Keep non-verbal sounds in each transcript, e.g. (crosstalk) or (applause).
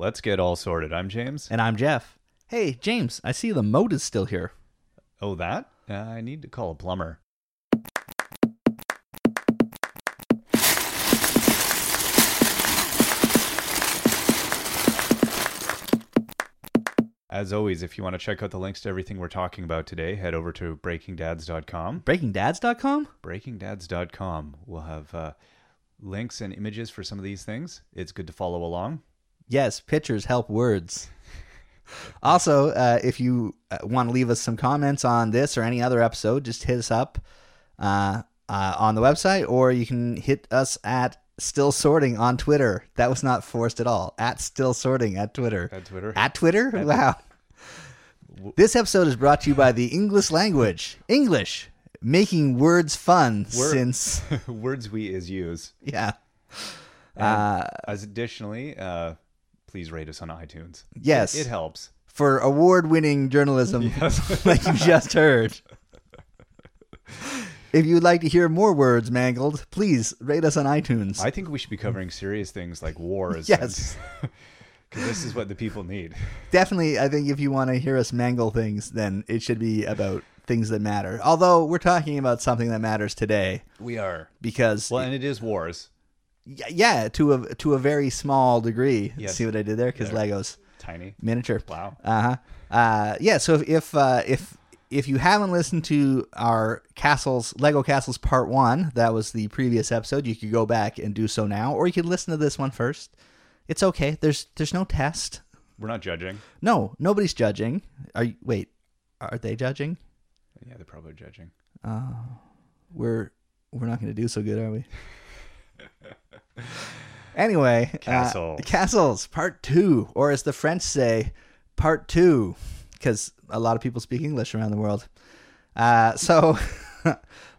Let's get all sorted. I'm James. And I'm Jeff. Hey, James, I see the moat is still here. Oh, that? Uh, I need to call a plumber. As always, if you want to check out the links to everything we're talking about today, head over to breakingdads.com. BreakingDads.com? Breakingdads.com. We'll have uh, links and images for some of these things. It's good to follow along. Yes, pictures help words. also, uh, if you uh, want to leave us some comments on this or any other episode, just hit us up uh, uh, on the website, or you can hit us at Still Sorting on Twitter. That was not forced at all. At Still Sorting at Twitter. At Twitter. At Twitter? wow. This episode is brought to you by the English language. English, making words fun Word- since, (laughs) Words we is use. yeah. Uh, as additionally, uh, please rate us on iTunes. Yes. It, it helps. For award winning journalism, (laughs) Yes. (laughs) like you just heard. If you'd like to hear more words mangled, please rate us on iTunes. I think we should be covering serious things like wars. (laughs) Yes. Because this is what the people need. Definitely, I think if you want to hear us mangle things, then it should be about things that matter. Although we're talking about something that matters today, We are. because Well, and it is wars. Yeah, to a to a very small degree. Yes. See what I did there? Because Legos Tiny. miniature. Wow. Uh-huh. Uh Yeah. So if if uh, if if you haven't listened to our castles Lego Castles Part One, that was the previous episode. You could go back and do so now, or you could listen to this one first. It's okay. There's there's no test. We're not judging. No, nobody's judging. Are you? Wait, are they judging? Yeah, they're probably judging. Uh we're we're not going to do so good, are we? (laughs) (laughs) anyway, uh, Castles. castles part two, or as the French say, part two, because a lot of people speak English around the world. Uh, so. (laughs)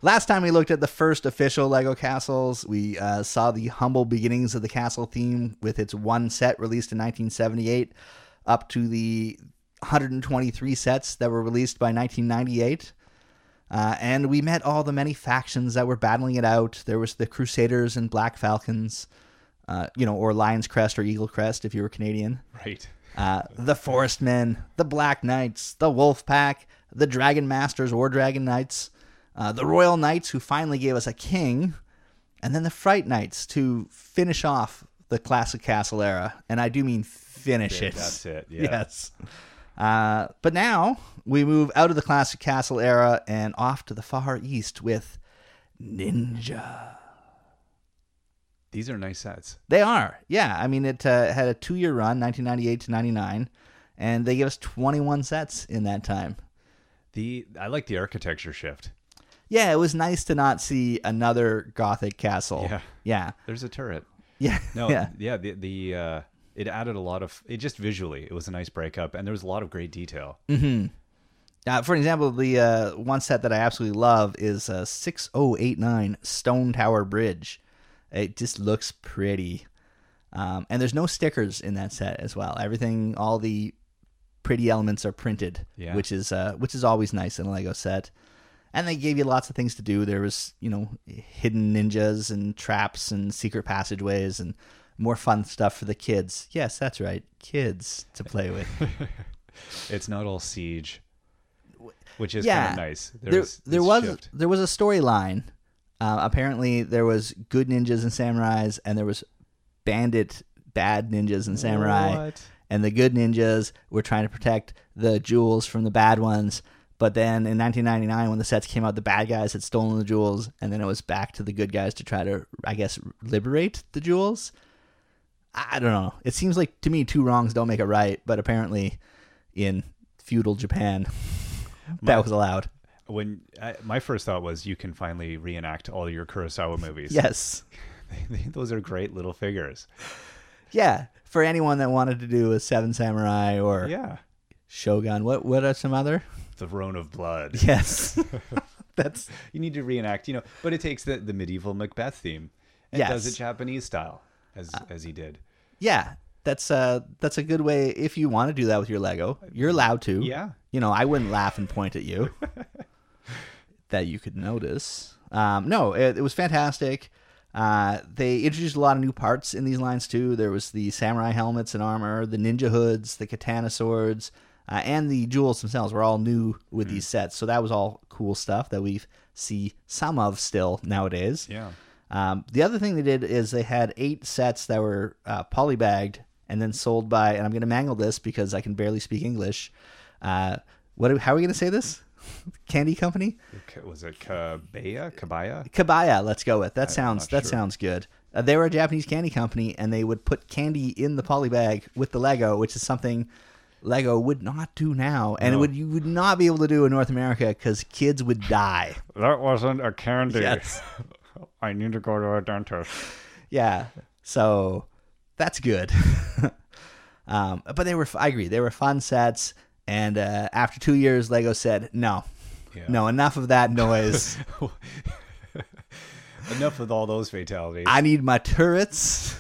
Last time we looked at the first official Lego castles, we uh, saw the humble beginnings of the castle theme with its one set released in 1978 up to the 123 sets that were released by 1998. Uh, and we met all the many factions that were battling it out. There was the Crusaders and Black Falcons, uh, you know, or Lion's Crest or Eagle Crest if you were Canadian. Right. Uh, the Forest Men, the Black Knights, the Wolf Pack, the Dragon Masters or Dragon Knights, uh, the Royal Knights who finally gave us a king, and then the Fright Knights to finish off the classic castle era. And I do mean finish Yeah, it. that's it, (laughs) yeah. Yes. Uh, but now we move out of the classic castle era and off to the far east with Ninja. These are nice sets. They are. Yeah. I mean, it uh, had a two year run, 1998 to 99, and they gave us 21 sets in that time. The I like the architecture shift. Yeah, it was nice to not see another Gothic castle. Yeah. Yeah. There's a turret. Yeah. No, (laughs) Yeah. yeah, the the uh, it added a lot of it just visually. It was a nice breakup, and there was a lot of great detail. Uh, for example, the uh, one set that I absolutely love is uh, 6089 Stone Tower Bridge. It just looks pretty. Um, and there's no stickers in that set as well. Everything, all the pretty elements are printed, Yeah. which is uh, which is always nice in a Lego set. And they gave you lots of things to do. There was, you know, hidden ninjas and traps and secret passageways and more fun stuff for the kids. Yes, that's right, kids to play with. (laughs) It's not all siege, which is yeah, kind of nice. there, There's there this was shift. there was a storyline. Uh, apparently, there was good ninjas and samurais, and there was bandit bad ninjas and samurai. What? And the good ninjas were trying to protect the jewels from the bad ones. But then in 1999, when the sets came out, the bad guys had stolen the jewels, and then it was back to the good guys to try to, I guess, liberate the jewels. I don't know. It seems like to me two wrongs don't make a right, but apparently, in feudal Japan, (laughs) that was allowed. When I, my first thought was, you can finally reenact all your Kurosawa movies. Yes. (laughs) those are great little figures. Yeah, for anyone that wanted to do a Seven Samurai or Yeah, Shogun. What what are some other? the Throne of Blood. (laughs) Yes. That's You need to reenact, you know, but it takes the, the medieval Macbeth theme and does it Japanese style as as he did. yeah. That's uh that's a good way if you want to do that with your Lego. You're allowed to. Yeah. You know, I wouldn't laugh and point at you. (laughs) that you could notice. Um, no, it, it was fantastic. Uh, they introduced a lot of new parts in these lines too. There was the samurai helmets and armor, the ninja hoods, the katana swords, uh, and the jewels themselves were all new with these sets. So that was all cool stuff that we see some of still nowadays. Yeah. Um, the other thing they did is they had eight sets that were uh, polybagged and then sold by, and I'm going to mangle this because I can barely speak English. Uh, what? How are we going to say this? (laughs) Candy company? Was it Kabaya? Kabaya? Kabaya. Let's go with that. Sounds that sure. sounds good. Uh, they were a Japanese candy company, and they would put candy in the polybag with the Lego, which is something Lego would not do now, and it would you would not be able to do in North America because kids would die. That wasn't a candy. Yes. (laughs) I need to go to a dentist. (laughs) Yeah. So that's good. (laughs) um, but they were, I agree, they were fun sets. And uh, after two years, Lego said, no, Yeah. no, enough of that noise. (laughs) Enough with all those fatalities. I need my turrets.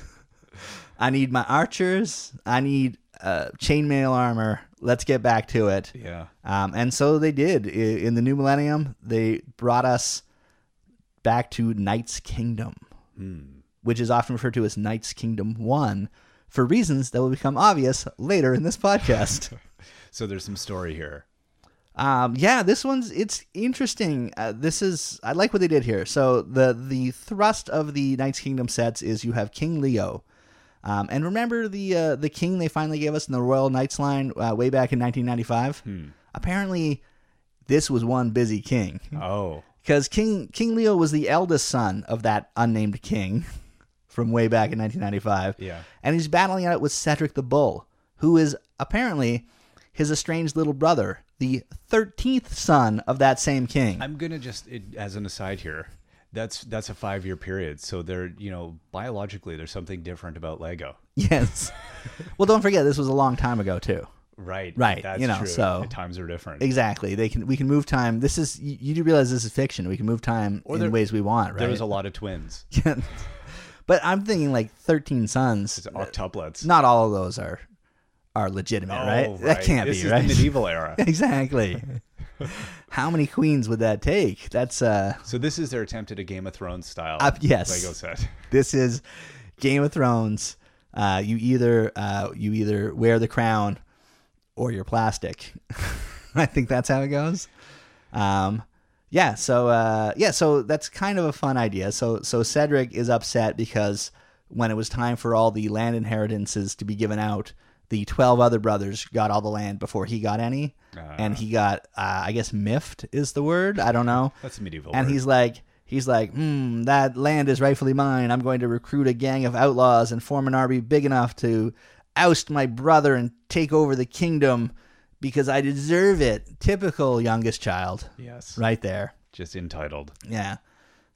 I need my archers. I need uh, chainmail armor. Let's get back to it. yeah. Um, and so they did. In the new millennium, they brought us back to Knight's Kingdom, which is often referred to as Knight's Kingdom 1 for reasons that will become obvious later in this podcast. (laughs) So there's some story here. um, yeah, this one's it's interesting. Uh, this is I like what they did here. So the the thrust of the Knight's Kingdom sets is you have King Leo. Um, and remember the uh, the king they finally gave us in the Royal Knights line uh, way back in 1995. Apparently, this was one busy king Oh. Because King King Leo was the eldest son of that unnamed king (laughs) from way back in 1995. Yeah. and he's battling it out with Cedric the Bull, who is apparently his estranged little brother, the 13th son of that same king. I'm gonna just it, as an aside here. That's that's a five year period. So there, you know, biologically, there's something different about Lego. yes. (laughs) well, don't forget this was a long time ago too. Right. Right, That's you know, true. so- The times are different. Exactly. They can we can move time. This is you, you do realize this is fiction. We can move time in there- ways we want, right? There was a lot of twins. (laughs) but I'm thinking like 13 sons. It's octuplets. Not all of those are are legitimate, Oh, right? That can't this be, is right? the medieval (laughs) era. exactly. (laughs) How many queens would that take? That's uh So this is their attempt at a Game of Thrones style Uh, yes. Lego set. this is Game of Thrones. Uh, you either uh, you either wear the crown or you're plastic. (laughs) I think that's how it goes. Um, yeah. So uh, yeah. So that's kind of a fun idea. So so Cedric is upset because when it was time for all the land inheritances to be given out, the twelve other brothers got all the land before he got any, and he got uh, I guess miffed is the word. I don't know. That's medieval. And word. he's like, he's like, hmm, that land is rightfully mine. I'm going to recruit a gang of outlaws and form an army big enough to oust my brother and take over the kingdom because I deserve it. Typical youngest child, yes, right there. just entitled. Yeah.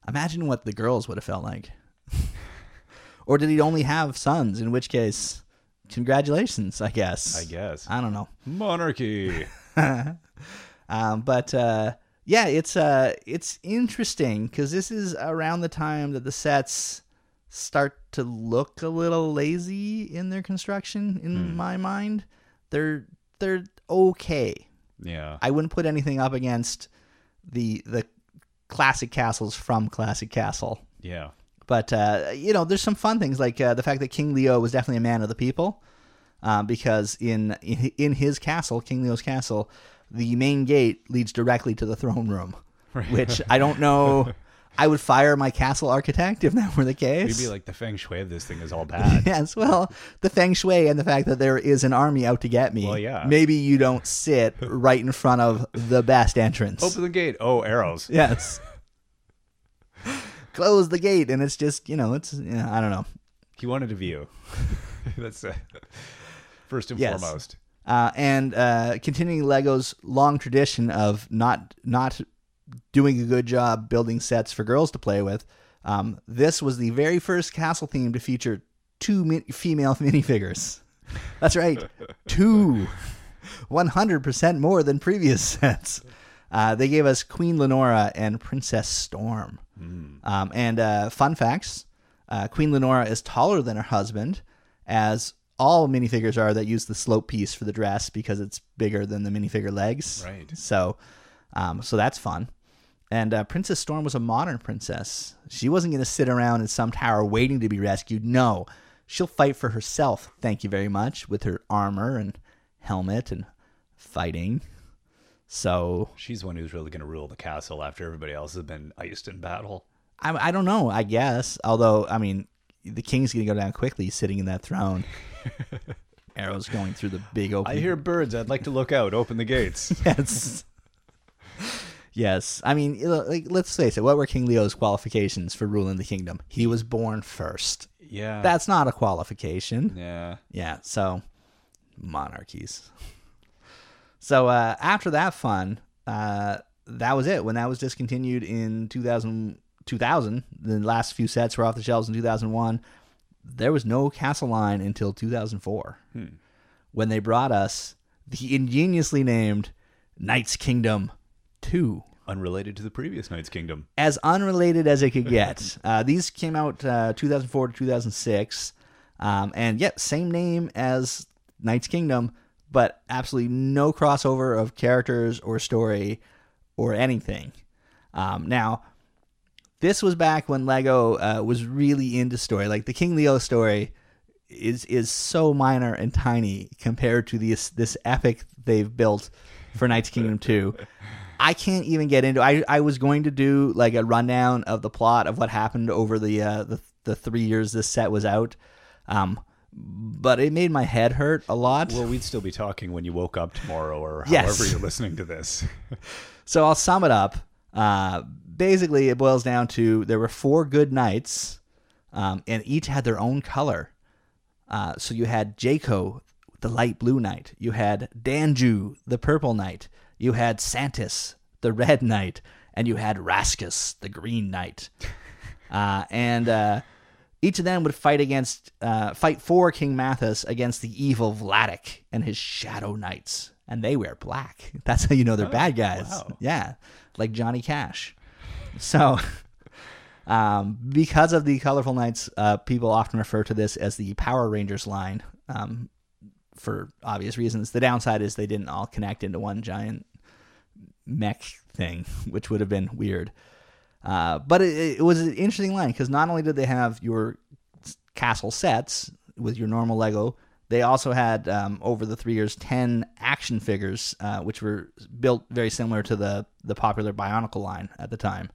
Imagine what the girls would have felt like. (laughs) or did he only have sons? In which case, congratulations, I guess. I guess I don't know. monarchy. (laughs) Um, but uh, yeah, it's uh, it's interesting because this is around the time that the sets start to look a little lazy in their construction. In my mind, they're they're okay. yeah, I wouldn't put anything up against the the classic castles from Classic Castle. yeah. But uh, you know, there's some fun things like uh, the fact that King Leo was definitely a man of the people, um, because in in his castle, King Leo's castle, the main gate leads directly to the throne room, (laughs) right. which I don't know. (laughs) I would fire my castle architect if that were the case. Maybe like the feng shui of this thing is all bad. (laughs) yes, well, the feng shui and the fact that there is an army out to get me. Well, yeah. Maybe you don't sit (laughs) right in front of the best entrance. Open the gate. Oh, arrows. Yes. (laughs) Close the gate, and it's just you know it's you know, I don't know. He wanted a view. That's uh, first and Yes. foremost. Uh, and uh, continuing Lego's long tradition of not not doing a good job building sets for girls to play with, um, this was the very first castle theme to feature two mi- female (laughs) minifigures. That's right, (laughs) two, one hundred percent more than previous (laughs) sets. Uh, they gave us Queen Leonora and Princess Storm. Um, and uh, fun facts: uh, Queen Leonora is taller than her husband, as all minifigures are that use the slope piece for the dress because it's bigger than the minifigure legs. Right. So, um, so that's fun. And uh, Princess Storm was a modern princess. She wasn't going to sit around in some tower waiting to be rescued. No, she'll fight for herself. Thank you very much with her armor and helmet and fighting. So She's one who's really going to rule the castle after everybody else has been iced in battle. I, I don't know. I guess. Although I mean, the king's going to go down quickly, sitting in that throne. (laughs) Arrows going through the big open. I hear birds. I'd like to look out. Open the gates. (laughs) yes. Yes. I mean, like, let's face it. What were King Leo's qualifications for ruling the kingdom? He was born first. yeah. That's not a qualification. yeah. Yeah. So, monarchies. (laughs) So uh, after that fun, uh, that was it. When that was discontinued in 2000, 2000, the last few sets were off the shelves in 2001. There was no castle line until 2004 when they brought us the ingeniously named Knights Kingdom 2 Unrelated to the previous Knight's Kingdom. as unrelated as it could get. (laughs) uh, these came out uh, 2004 to 2006, um, and yet same name as Knight's Kingdom, but absolutely no crossover of characters or story or anything. Um, now, this was back when Lego uh, was really into story. Like the King Leo story is is so minor and tiny compared to this this epic they've built for Knights Kingdom 2. (laughs) I can't even get into. I I was going to do like a rundown of the plot of what happened over the uh, the the three years this set was out, um, but it made my head hurt a lot. Well, we'd still be talking when you woke up tomorrow or Yes. however you're listening to this. (laughs) So I'll sum it up. Uh, basically, it boils down to there were four good knights, um, and each had their own color. Uh, so you had Jayko, the light blue knight. You had Danju, the purple knight. You had Santis, the red knight, and you had Rascus, the green knight. (laughs) Uh, and uh, each of them would fight against, uh, fight for King Mathis against the evil Vladek and his shadow knights. And they wear black. (laughs) That's how you know they're bad guys. wow. Yeah, like Johnny Cash. So, (laughs) um, because of the colorful knights, uh, people often refer to this as the Power Rangers line. Um, for obvious reasons. The downside is they didn't all connect into one giant mech thing, (laughs) which would have been weird. Uh, but it, it was an interesting line because not only did they have your castle sets with your normal Lego, they also had um, over the three years ten action figures, uh, which were built very similar to the the popular Bionicle line at the time.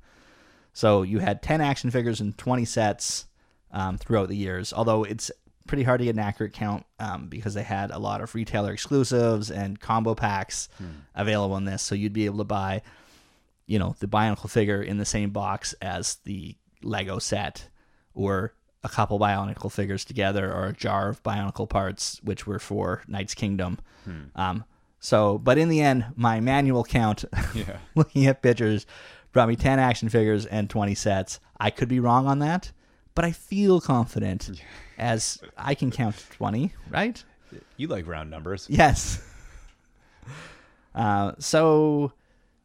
So you had ten action figures and twenty sets um, throughout the years. Although it's pretty hard to get an accurate count um, because they had a lot of retailer exclusives and combo packs available in this. So you'd be able to buy you know the bionicle figure in the same box as the lego set or a couple bionicle figures together or a jar of bionicle parts which were for knight's kingdom um, so but in the end my manual count (laughs) Yeah. looking at pictures brought me 10 action figures and 20 sets i could be wrong on that but i feel confident as i can count to 20 right You like round numbers. Yes. Uh, so,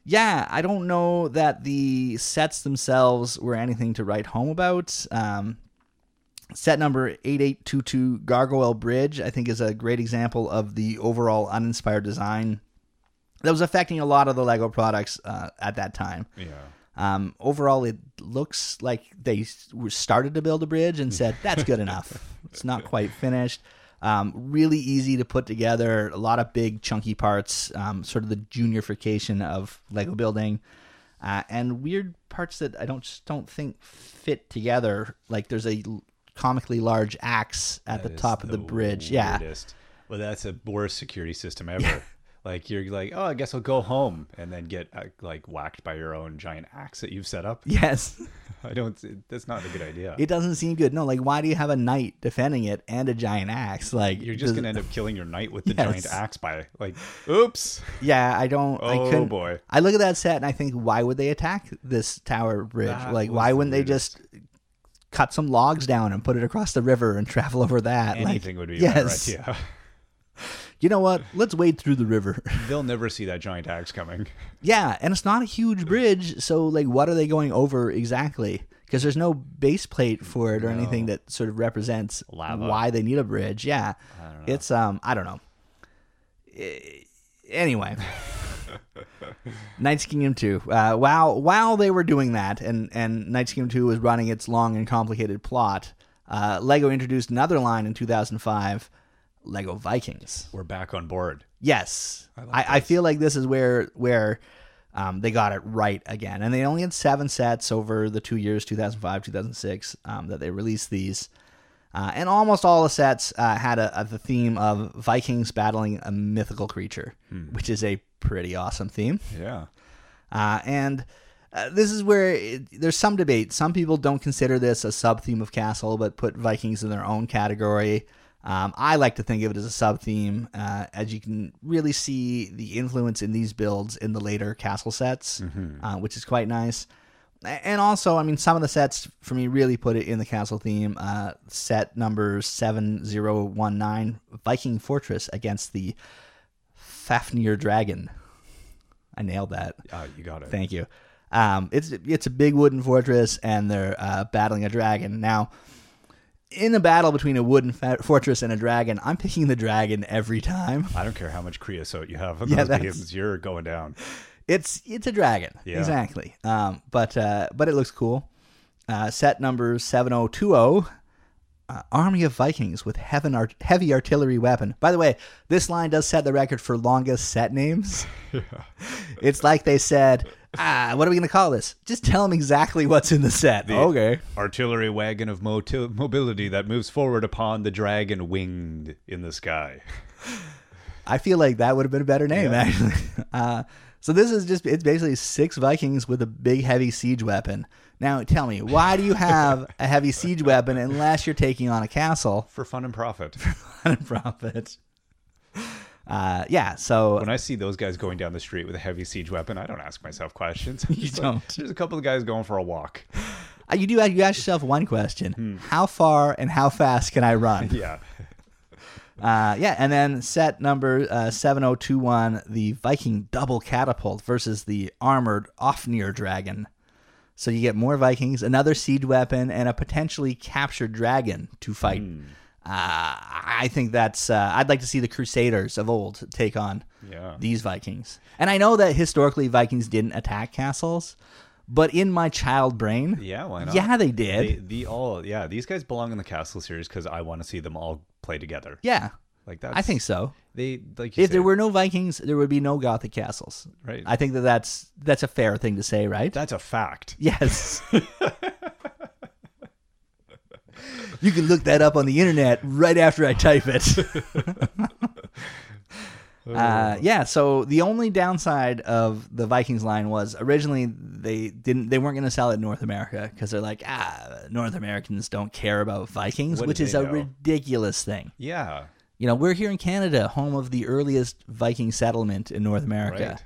yeah, I don't know that the sets themselves were anything to write home about. Um, set number 8822 Gargoyle Bridge, I think, is a great example of the overall uninspired design that was affecting a lot of the Lego products uh, at that time. Yeah. Um, overall, it looks like they started to build a bridge and said, that's good enough. (laughs) It's not quite finished. Um, really easy to put together. A lot of big, chunky parts, um, sort of the juniorification of Lego building. Uh, and weird parts that I don't just don't think fit together. Like there's a comically large axe at That the top of the bridge. Yeah. Well, that's a worst security system ever. (laughs) Like you're like, oh, I guess I'll go home, and then get uh, like whacked by your own giant axe that you've set up. (laughs) Yes. I don't. That's not a good idea. It doesn't seem good. No, like why do you have a knight defending it and a giant axe? Like you're just does- gonna end up (laughs) killing your knight with the Yes. giant axe by like, oops. Yeah, I don't. I Oh, couldn't. boy. I look at that set and I think, why would they attack this tower bridge? That like, why wouldn't they just cut some logs down and put it across the river and travel over that? Anything like, would be a better yes. idea. (laughs) You know what? Let's wade through the river. (laughs) They'll never see that giant axe coming. yeah, and it's not a huge bridge, so like, what are they going over exactly? Because there's no base plate for it or anything that sort of represents Lava. why they need a bridge. Yeah, I don't know. it's um, I don't know. Eh, Anyway. (laughs) Knights Kingdom 2. Uh, while while they were doing that, and and Knights Kingdom 2 was running its long and complicated plot, uh, Lego introduced another line in 2005, Lego Vikings. We're back on board. Yes, I, like I, feel like this is where where um, they got it right again, and they only had seven sets over the two years, 2005, 2006, um, that they released these. Uh, and almost all the sets uh, had a, a, the theme of Vikings battling a mythical creature, which is a pretty awesome theme. Yeah. Uh, and uh, this is where it, there's some debate. Some people don't consider this a sub theme of Castle, but put Vikings in their own category. Um, I like to think of it as a sub theme, uh, as you can really see the influence in these builds in the later Castle sets, uh, which is quite nice. And also, I mean, some of the sets for me really put it in the castle theme. Uh, set number 7019 Viking Fortress against the Fafnir Dragon. I nailed that. Uh, you got it. Thank you. Um, it's it's a big wooden fortress, and they're uh, battling a dragon. Now, in a battle between a wooden fa- fortress and a dragon, I'm picking the dragon every time. I don't care how much creosote you have on (laughs) Yeah, (laughs) those beams. You're going down. It's it's a dragon, Yeah. exactly. Um, but uh, but it looks cool. Uh, set number seven zero two zero. Uh, Army of Vikings with heaven art- heavy artillery weapon. By the way, this line does set the record for longest set names. (laughs) (laughs) It's like they said, ah, what are we going to call this? Just tell them exactly what's in the set. The okay. Artillery wagon of moti- mobility that moves forward upon the dragon winged in the sky. (laughs) I feel like that would have been a better name, actually. Uh, so this is just, it's basically six Vikings with a big, heavy siege weapon. Now, tell me, why do you have a heavy siege weapon unless you're taking on a castle For fun and profit. (laughs) For fun and profit? Uh, yeah, so when I see those guys going down the street with a heavy siege weapon, I don't ask myself questions. (laughs) You (laughs) like, don't. There's a couple of guys going for a walk. uh, you do you ask yourself one question: How far and how fast can I run? Yeah. Uh, yeah, and then set number uh, 7021, the Viking double catapult versus the armored Ofnir dragon. So you get more Vikings, another siege weapon, and a potentially captured dragon to fight. Uh, I think that's. Uh, I'd like to see the Crusaders of old take on Yeah. these Vikings. And I know that historically Vikings didn't attack castles, but in my child brain, Yeah, why not? yeah, they did. They, the all yeah, these guys belong in the castle series because I want to see them all play together. yeah, Like that. I think so. they like. If there were no Vikings, there would be no Gothic castles. right. I think that that's that's a fair thing to say, right? that's a fact. Yes. (laughs) you can look that up on the internet right after I type it. (laughs) uh, yeah. So the only downside of the Vikings line was originally they didn't they weren't going to sell it in North America because they're like ah North Americans don't care about Vikings, What which is a know? ridiculous thing. Yeah. You know, we're here in Canada, home of the earliest Viking settlement in North America. Right.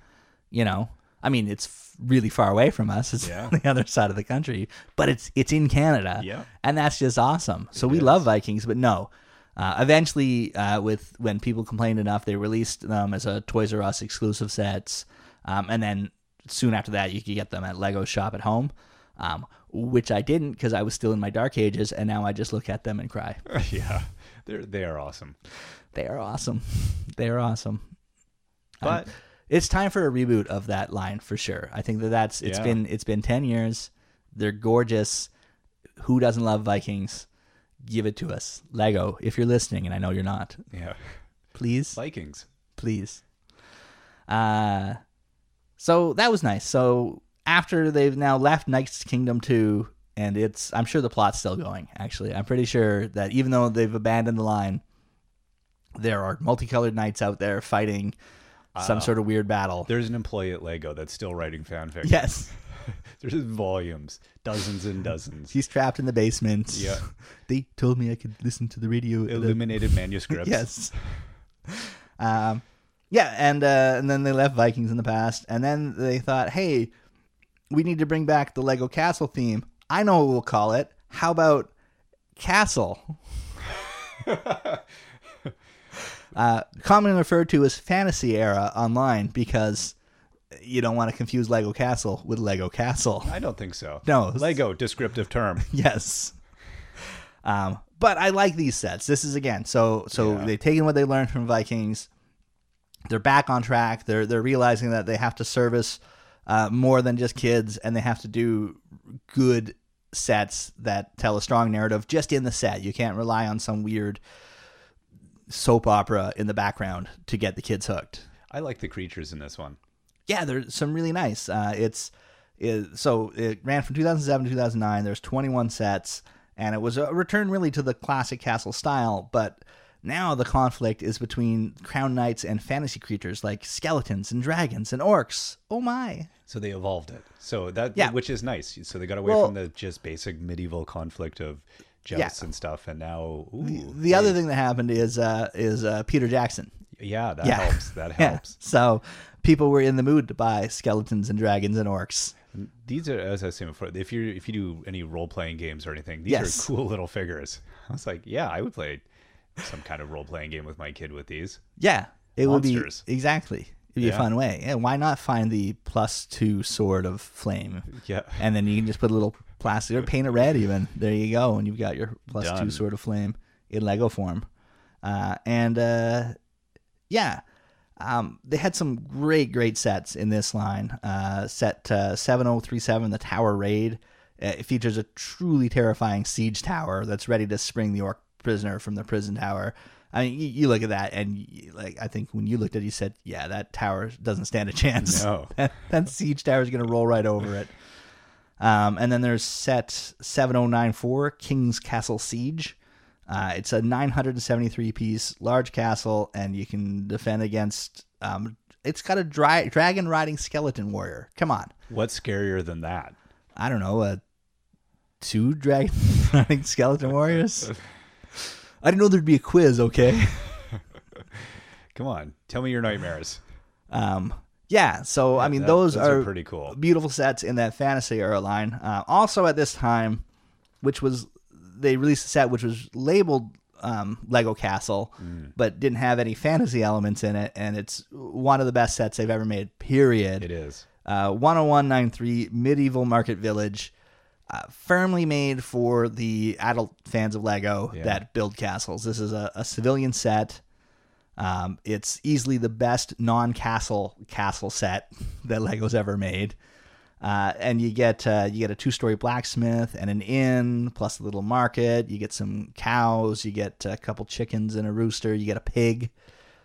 You know, I mean, it's f- really far away from us. It's Yeah. (laughs) on the other side of the country, but it's it's in Canada. Yeah. and that's just awesome. So we is. love Vikings, but no. Uh, eventually, uh, with when people complained enough, they released them as a Toys R Us exclusive sets, um, and then soon after that, you could get them at Lego Shop at home, um, which I didn't because I was still in my dark ages, and now I just look at them and cry. (laughs) yeah. They're they are awesome. They are awesome. (laughs) They are awesome. Um, But it's time for a reboot of that line for sure. I think that that's it's Yeah. been it's been 10 years. They're gorgeous. Who doesn't love Vikings? Give it to us. Lego, if you're listening and I know you're not. yeah, Please, Vikings. please. Uh so that was nice. So after they've now left Knight's Kingdom 2 and it's I'm sure the plot's still going actually. I'm pretty sure that even though they've abandoned the line there are multicolored knights out there fighting some sort of weird battle. There's an employee at Lego that's still writing fanfic. (laughs) Yes. (laughs) There's volumes, dozens and dozens. He's trapped in the basement. Yeah. (laughs) They told me I could listen to the radio. the- Illuminated manuscripts. yes. Um, yeah, and uh, and then they left Vikings in the past, and then they thought, hey, we need to bring back the Lego Castle theme. I know what we'll call it. How about Castle? (laughs) uh, commonly referred to as Fantasy Era online because you don't want to confuse Lego Castle with Lego Castle. I don't think so. No. Lego descriptive term. (laughs) yes. Um, but I like these sets. This is again so so Yeah. they've taken what they learned from Vikings, they're back on track. They're they're realizing that they have to service uh, more than just kids, and they have to do good sets that tell a strong narrative just in the set. You can't rely on some weird soap opera in the background to get the kids hooked. I like the creatures in this one. Yeah, there's some really nice. Uh, it's it, so it ran from 2007 to 2009. There's 21 sets, and it was a return really to the classic castle style, but now the conflict is between crown knights and fantasy creatures like skeletons and dragons and orcs. Oh my! So they evolved it. So that Yeah. which is nice. So they got away Well- from the just basic medieval conflict of Yeah. and stuff, and now ooh, The other thing that happened is uh, is uh, Peter Jackson. yeah, that Yeah. helps. That (laughs) helps. So people were in the mood to buy skeletons and dragons and orcs. These are, as I was saying before, if you if you do any role playing games or anything, these Yes. are cool little figures. I was like, yeah, I would play some kind of role playing game with my kid with these. Yeah, it Monsters. would be exactly. It'd be a fun way. Yeah, why not find the plus two sword of flame, Yeah, and then you can just put a little plastic or paint it red. Even there you go, and you've got your plus two Done. sword of flame in Lego form. Uh, and uh, yeah, um, they had some great, great sets in this line. Uh, set uh, 7037, the Tower Raid. Uh, it features a truly terrifying siege tower that's ready to spring the orc prisoner from the prison tower. I mean, you, you look at that, and you, like I think when you looked at it, you said, "Yeah, that tower doesn't stand a chance. No. (laughs) that, that siege tower is going to roll right over it." Um, and then there's set 7094, King's Castle Siege. Uh, it's a 973 piece large castle, and you can defend against. Um, it's got a dry, dragon riding skeleton warrior. Come on, what's scarier than that? I don't know, uh, two dragon (laughs) riding skeleton warriors. (laughs) I didn't know there'd be a quiz. Okay. (laughs) Come on, tell me your nightmares. Um, yeah. So I mean, That- those, are, pretty cool. beautiful sets in that fantasy era line. Uh, also, at this time, which was they released a set which was labeled um, Lego Castle, Mm. but didn't have any fantasy elements in it, and it's one of the best sets they've ever made. Period. It is. Uh, 10193 Medieval Market Village. Uh, firmly made for the adult fans of Lego Yeah. that build castles. This is a, a civilian set. Um, it's easily the best non-castle castle set (laughs) that Lego's ever made. Uh, and you get uh, you get a two-story blacksmith and an inn, plus a little market. You get some cows. You get a couple chickens and a rooster. You get a pig.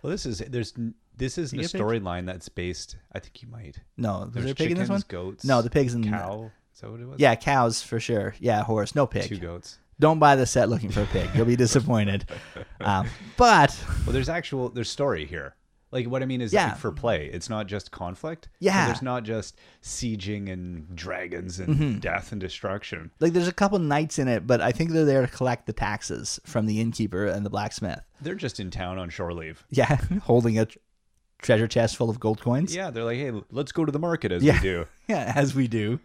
Well, this is there's this isn't a get a pig? storyline that's based. I think you might. No, was There's there a pig in this one? chickens, goats. No, the pig's and cow. Is that what it was? Yeah, cows for sure. Yeah, horse, no pig. two goats. Don't buy the set looking for a pig. You'll be disappointed. (laughs) Um, but Well, there's actual there's story here. Like what I mean is Yeah. like, for play. It's not just conflict. Yeah. there's not just sieging and dragons and Mm-hmm. death and destruction. like, there's a couple knights in it, but I think they're there to collect the taxes from the innkeeper and the blacksmith. They're just in town on shore leave. Yeah, (laughs) holding a tr- treasure chest full of gold coins. Yeah, they're like, hey, let's go to the market as Yeah. we do. (laughs) Yeah, as we do.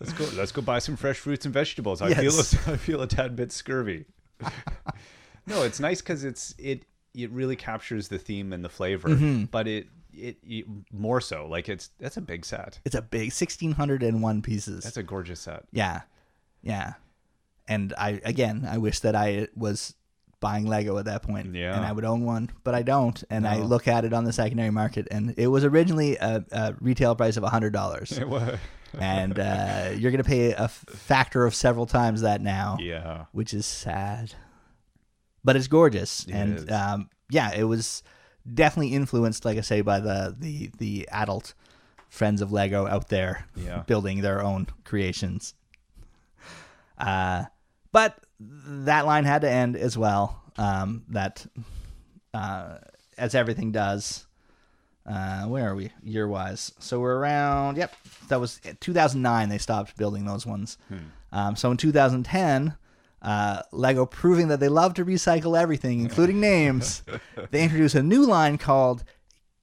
Let's go. Let's go buy some fresh fruits and vegetables. I Yes. feel a, (laughs) I feel a tad bit scurvy. (laughs) no, it's nice because it's it it really captures the theme and the flavor, Mm-hmm. but it, it it more so like it's that's a big set. It's a big 1601 pieces. That's a gorgeous set. yeah, yeah. And I again, I wish that I was buying Lego at that point, Yeah. and I would own one, but I don't. And I look at it on the secondary market, and it was originally a, a retail price of hundred dollars. It was. And uh, you're going to pay a f- factor of several times that now, Yeah. which is sad. But it's gorgeous, It and is. um, yeah, it was definitely influenced, like I say, by the the the adult friends of Lego out there Yeah. building their own creations. Uh, but that line had to end as well. Um, that uh, as everything does. Uh, where are we year wise? So we're around. Yep, that was 2009. They stopped building those ones. Um, so in 2010, uh, Lego proving that they love to recycle everything, including (laughs) names, they introduced a new line called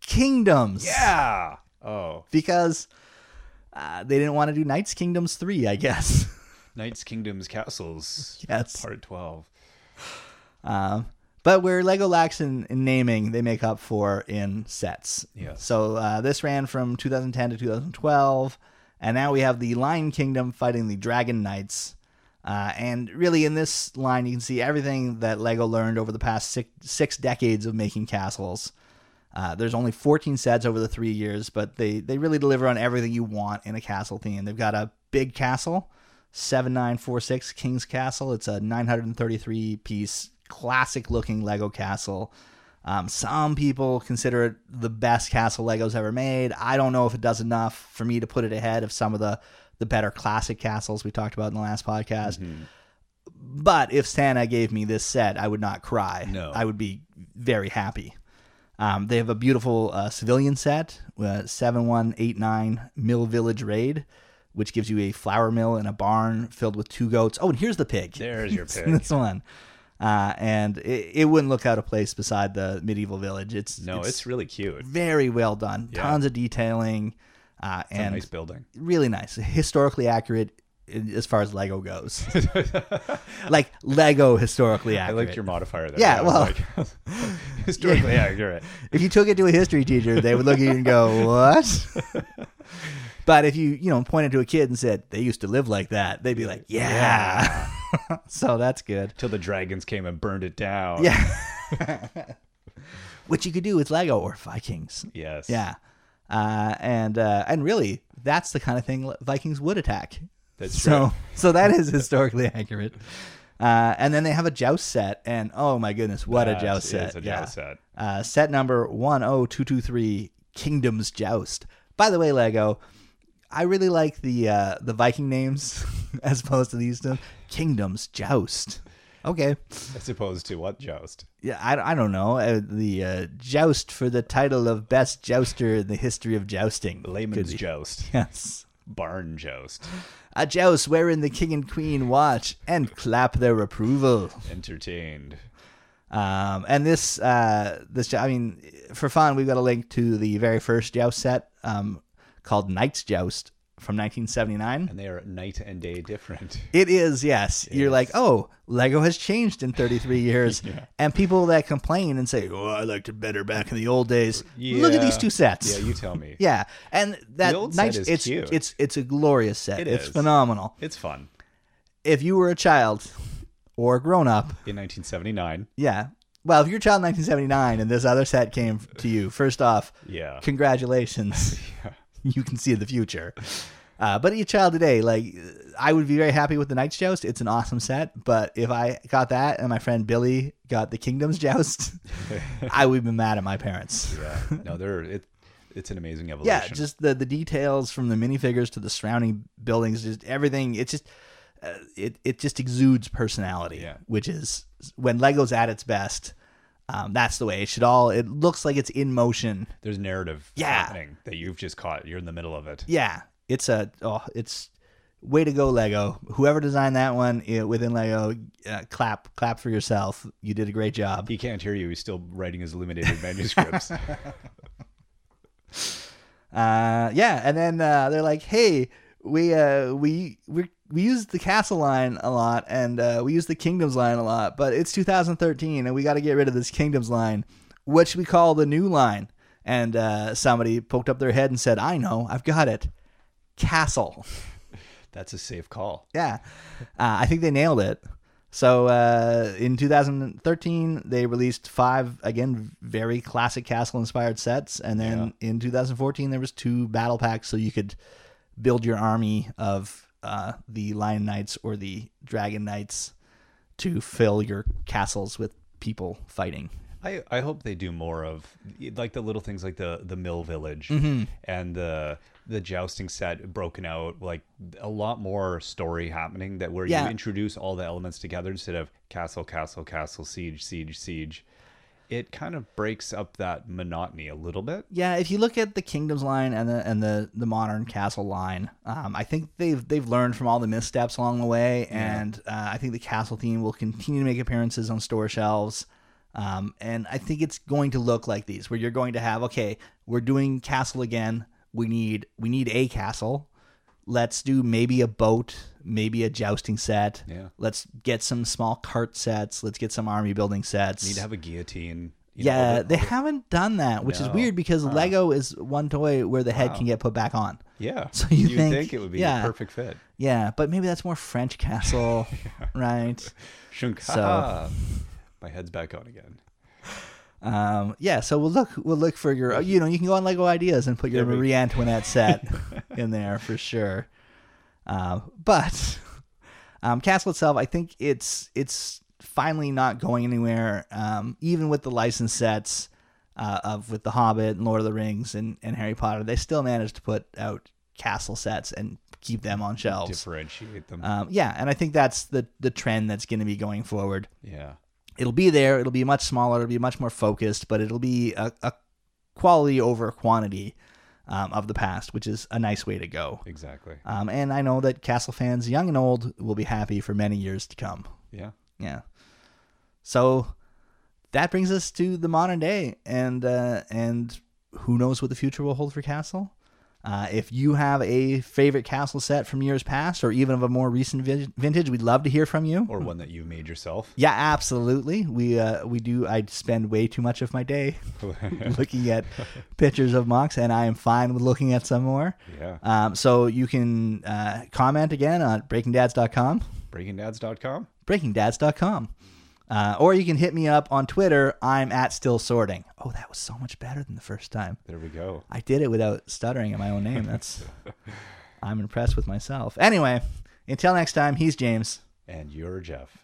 Kingdoms. Yeah. Oh, because uh, they didn't want to do Knights Kingdoms three, I guess. Knights, Kingdoms, Castles. (laughs) Yes. Part twelve. Um, but where Lego lacks in, in naming, they make up for in sets. Yes. So uh, this ran from 2010 to 2012, and now we have the Lion Kingdom fighting the Dragon Knights. Uh, and really, in this line, you can see everything that Lego learned over the past six, six decades of making castles. Uh, there's only 14 sets over the three years, but they, they really deliver on everything you want in a castle theme. They've got a big castle, 7946 King's Castle. It's a 933 piece, classic looking Lego castle. Um, some people consider it the best castle Legos ever made. I don't know if it does enough for me to put it ahead of some of the, the better classic castles we talked about in the last podcast. But if Santa gave me this set, I would not cry. No. I would be very happy. Um, they have a beautiful uh, civilian set, uh, 7189 Mill Village Raid, which gives you a flour mill and a barn filled with two goats. Oh, and here's the pig. There's your (laughs) pig. this one. Uh, and it, it wouldn't look out of place beside the medieval village. It's No, it's, really cute. very well done. Yeah. Tons of detailing, uh, It's and nice building. really nice, historically accurate as far as Lego goes. (laughs) (laughs) like Lego historically accurate. I liked your modifier there. Yeah, well- like, (laughs) historically accurate. if you took it to a history teacher, they would look at you and go, "What?" But if you, you know, pointed to a kid and said they used to live like that, they'd be like, "Yeah." (laughs) so that's good. Till the dragons came and burned it down. Yeah. (laughs) Which you could do with Lego or Vikings. Yes. Yeah. Uh, and uh, and really, that's the kind of thing Vikings would attack. That's so true. (laughs) so that is historically accurate. Uh, and then they have a joust set, and oh my goodness, what a joust set! a yeah. joust set. Uh, set number one oh two two three, Kingdoms Joust. By the way, Lego, I really like the uh, the Viking names (laughs) as opposed to these two. Kingdoms Joust. Okay, As opposed to what joust? yeah, I, I don't know uh, the uh, joust for the title of best jouster in the history of jousting. Layman's joust. (laughs) Yes. Barn joust. A joust wherein the king and queen watch and clap their approval. Entertained. Um, and this, uh, this, I mean, for fun, we've got a link to the very first joust set um, called Knight's Joust from 1979. And they are night and day different. (laughs) It is, yes. You're like, oh, Lego has changed in 33 (laughs) years. And people that complain and say, oh, I liked it better back in the old days. Look at these two sets. Yeah, you tell me. (laughs) Yeah, and that Knight's, is it's cute. it's it's a glorious set. It it's is. phenomenal. It's fun. If you were a child or a grown up, In 1979. yeah. Well, if you're a child in 1979 and this other set came to you, first off, Yeah. congratulations. (laughs) you can see in the future. Uh, but a child today, like I would be very happy with the Knight's Joust. It's an awesome set. But if I got that and my friend Billy got the Kingdom's Joust, (laughs) I would be mad at my parents. Yeah. No, they're it. It's an amazing evolution. Yeah, just the the details from the minifigures to the surrounding buildings, just everything. It's just uh, it it just exudes personality, Yeah. which is when Lego's at its best. Um, that's the way it should all. It looks like it's in motion. There's narrative Yeah. happening that you've just caught. You're in the middle of it. Yeah, it's a oh, it's way to go, Lego. Whoever designed that one uh, within Lego, uh, clap clap for yourself. You did a great job. He can't hear you. He's still writing his illuminated manuscripts. (laughs) (laughs) Uh, yeah, and then uh, they're like, "Hey, we uh, we we we use the castle line a lot, and uh, we use the kingdoms line a lot, but it's 2013, and we got to get rid of this kingdoms line. What should we call the new line?" And uh, somebody poked up their head and said, "I know, I've got it, castle." (laughs) That's a safe call. Yeah, uh, I think they nailed it. So uh, in 2013, they released five again very classic castle inspired sets, and then in 2014 there was two battle packs, so you could build your army of uh, the Lion Knights or the Dragon Knights to fill your castles with people fighting. I, I hope they do more of like the little things like the the mill village Mm-hmm. and the the jousting set broken out like a lot more story happening that where Yeah. you introduce all the elements together instead of castle castle castle siege siege siege it kind of breaks up that monotony a little bit Yeah, if you look at the Kingdoms line and the and the, the modern Castle line, um, I think they've they've learned from all the missteps along the way, and uh, I think the Castle theme will continue to make appearances on store shelves. Um, and I think it's going to look like these, where you're going to have okay, we're doing Castle again. We need we need a castle. Let's do maybe a boat, maybe a jousting set. Yeah. Let's get some small cart sets. Let's get some army building sets. need to have a guillotine you Yeah, the- they haven't done that, which is weird because Lego is one toy where the head can get put back on. yeah (laughs) So you You'd think- it would be yeah. a perfect fit Yeah, but maybe that's more French castle, (laughs) right? Shunk. So- my head's back on again Um, yeah, so we'll look we'll look for your you know you can go on Lego Ideas and put your Marie Antoinette set (laughs) in there for sure. Uh, but um, Castle itself, I think it's it's finally not going anywhere. Um, even with the license sets uh, of with the Hobbit and Lord of the Rings and, and Harry Potter, they still managed to put out Castle sets and keep them on shelves. Differentiate them. Um, yeah, and I think that's the the trend that's going to be going forward yeah. It'll be there. It'll be much smaller. It'll be much more focused, but it'll be a, a quality over quantity um, of the past, which is a nice way to go. Exactly. Um, and I know that Castle fans, young and old, will be happy for many years to come. Yeah. Yeah. So that brings us to the modern day, and uh, and who knows what the future will hold for Castle. Uh, if you have a favorite castle set from years past, or even of a more recent vintage, we'd love to hear from you. Or one that you made yourself. Yeah, absolutely. We uh, we do. I spend way too much of my day (laughs) looking at pictures of monks, and I am fine with looking at some more. yeah. Um, so you can uh, comment again on breakingdads.com, BreakingDads.com. breakingdads.com. Uh, or you can hit me up on Twitter. I'm at still sorting. Oh, that was so much better than the first time. There we go. I did it without stuttering at my own name. That's (laughs) I'm impressed with myself. Anyway, until next time, he's James. And you're Jeff.